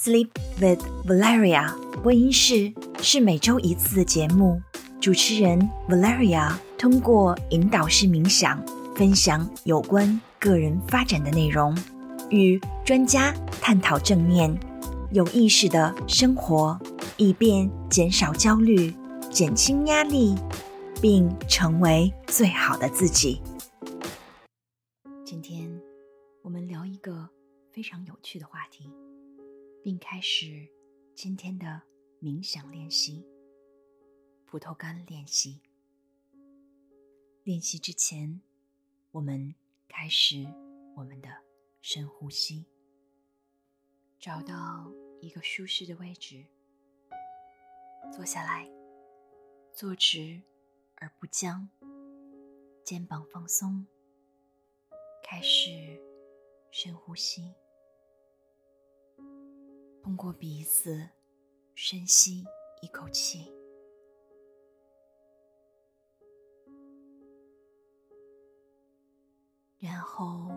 Sleep with Valeria 播音室是每周一次的节目，主持人 Valeria 通过引导式冥想，分享有关个人发展的内容，与专家探讨正念、有意识的生活，以便减少焦虑、减轻压力，并成为最好的自己。今天我们聊一个非常有趣的话题。并开始今天的冥想练习——葡萄干练习。练习之前，我们开始我们的深呼吸，找到一个舒适的位置，坐下来，坐直而不僵，肩膀放松，开始深呼吸。通过鼻子深吸一口气，然后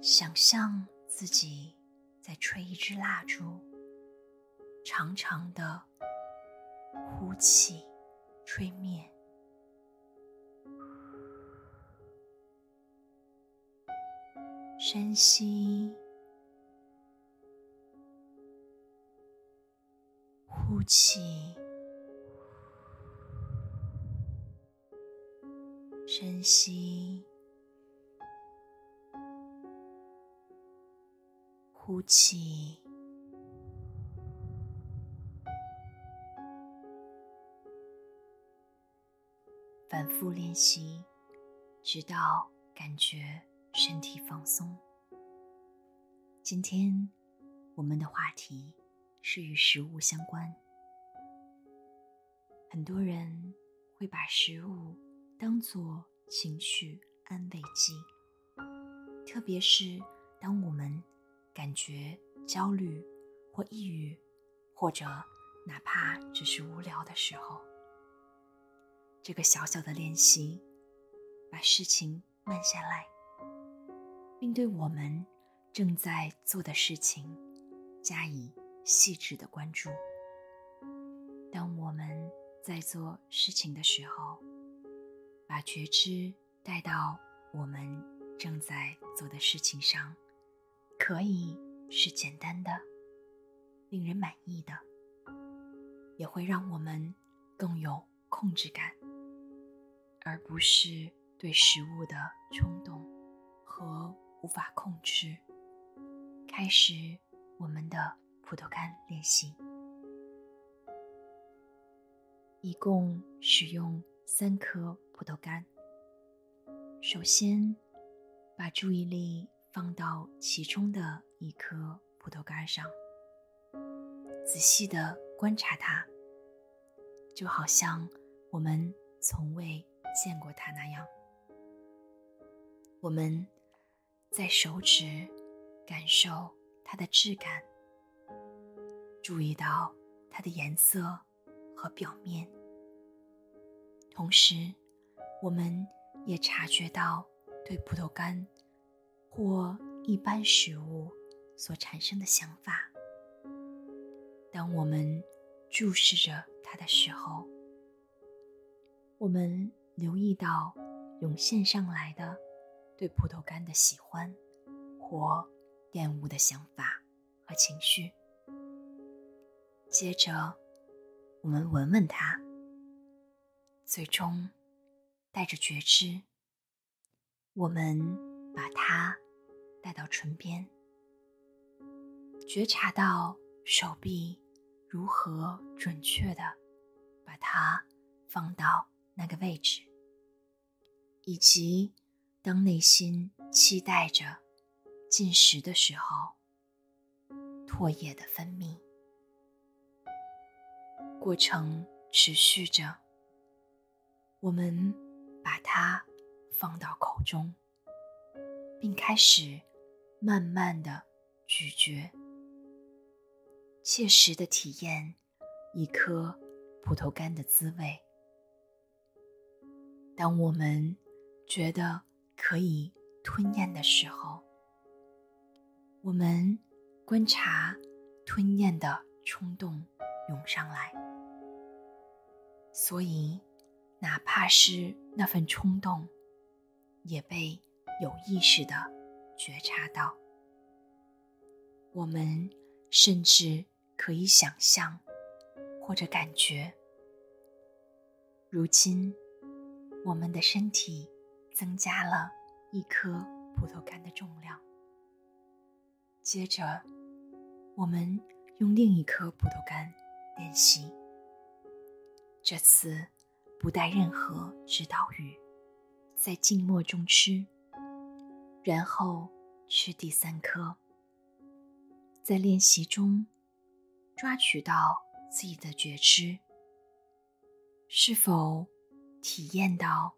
想象自己在吹一支蜡烛，长长的呼气，吹灭，深吸。气，深吸，呼气，反复练习，直到感觉身体放松。今天我们的话题。是与食物相关。很多人会把食物当做情绪安慰剂，特别是当我们感觉焦虑或抑郁，或者哪怕只是无聊的时候。这个小小的练习，把事情慢下来，并对我们正在做的事情加以。细致的关注。当我们在做事情的时候，把觉知带到我们正在做的事情上，可以是简单的、令人满意的，也会让我们更有控制感，而不是对食物的冲动和无法控制。开始我们的。葡萄干练习，一共使用三颗葡萄干。首先，把注意力放到其中的一颗葡萄干上，仔细的观察它，就好像我们从未见过它那样。我们在手指感受它的质感。注意到它的颜色和表面，同时，我们也察觉到对葡萄干或一般食物所产生的想法。当我们注视着它的时候，我们留意到涌现上来的对葡萄干的喜欢或厌恶的想法和情绪。接着，我们闻闻它，最终带着觉知，我们把它带到唇边，觉察到手臂如何准确的把它放到那个位置，以及当内心期待着进食的时候，唾液的分泌。过程持续着，我们把它放到口中，并开始慢慢的咀嚼，切实的体验一颗葡萄干的滋味。当我们觉得可以吞咽的时候，我们观察吞咽的冲动涌上来。所以，哪怕是那份冲动，也被有意识的觉察到。我们甚至可以想象，或者感觉，如今我们的身体增加了一颗葡萄干的重量。接着，我们用另一颗葡萄干练习。这次不带任何指导语，在静默中吃，然后吃第三颗。在练习中，抓取到自己的觉知，是否体验到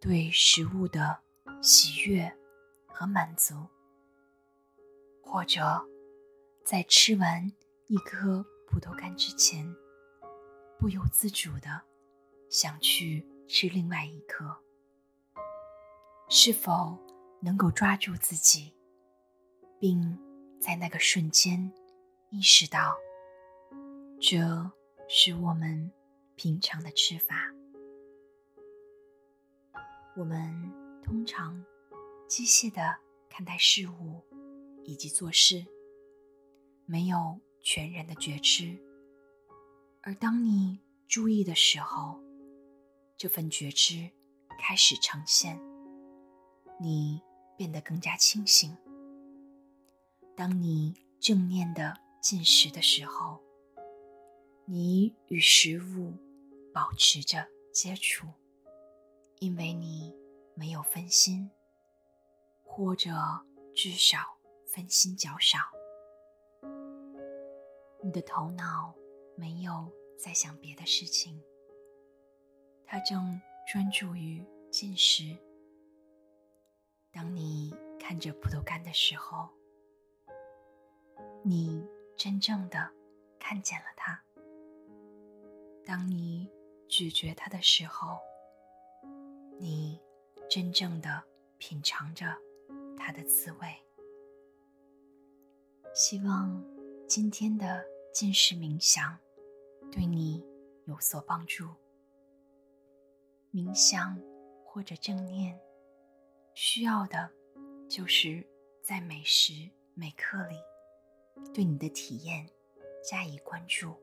对食物的喜悦和满足，或者在吃完一颗葡萄干之前，不由自主的想去吃另外一颗，是否能够抓住自己，并。在那个瞬间，意识到这是我们平常的吃法。我们通常机械的看待事物以及做事，没有全然的觉知。而当你注意的时候，这份觉知开始呈现，你变得更加清醒。当你正念的进食的时候，你与食物保持着接触，因为你没有分心，或者至少分心较少。你的头脑没有在想别的事情，他正专注于进食。当你看着葡萄干的时候，你真正的看见了它。当你咀嚼它的时候，你真正的品尝着它的滋味。希望今天的进食冥想对你有所帮助。冥想或者正念，需要的就是在每时每刻里。对你的体验加以关注，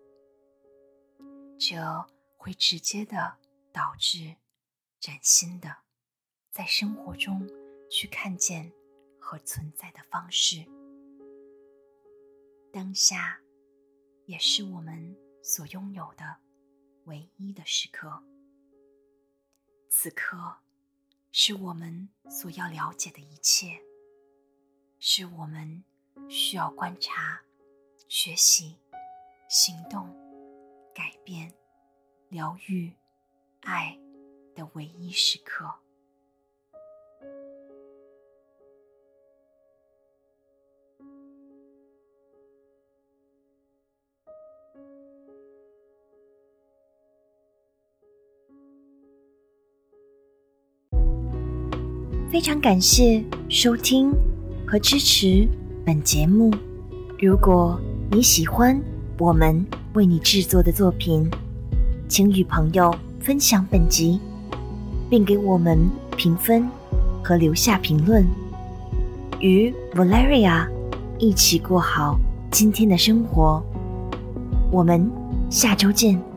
这会直接的导致崭新的在生活中去看见和存在的方式。当下也是我们所拥有的唯一的时刻。此刻是我们所要了解的一切，是我们。需要观察、学习、行动、改变、疗愈、爱的唯一时刻。非常感谢收听和支持。本节目，如果你喜欢我们为你制作的作品，请与朋友分享本集，并给我们评分和留下评论，与 Valeria 一起过好今天的生活。我们下周见。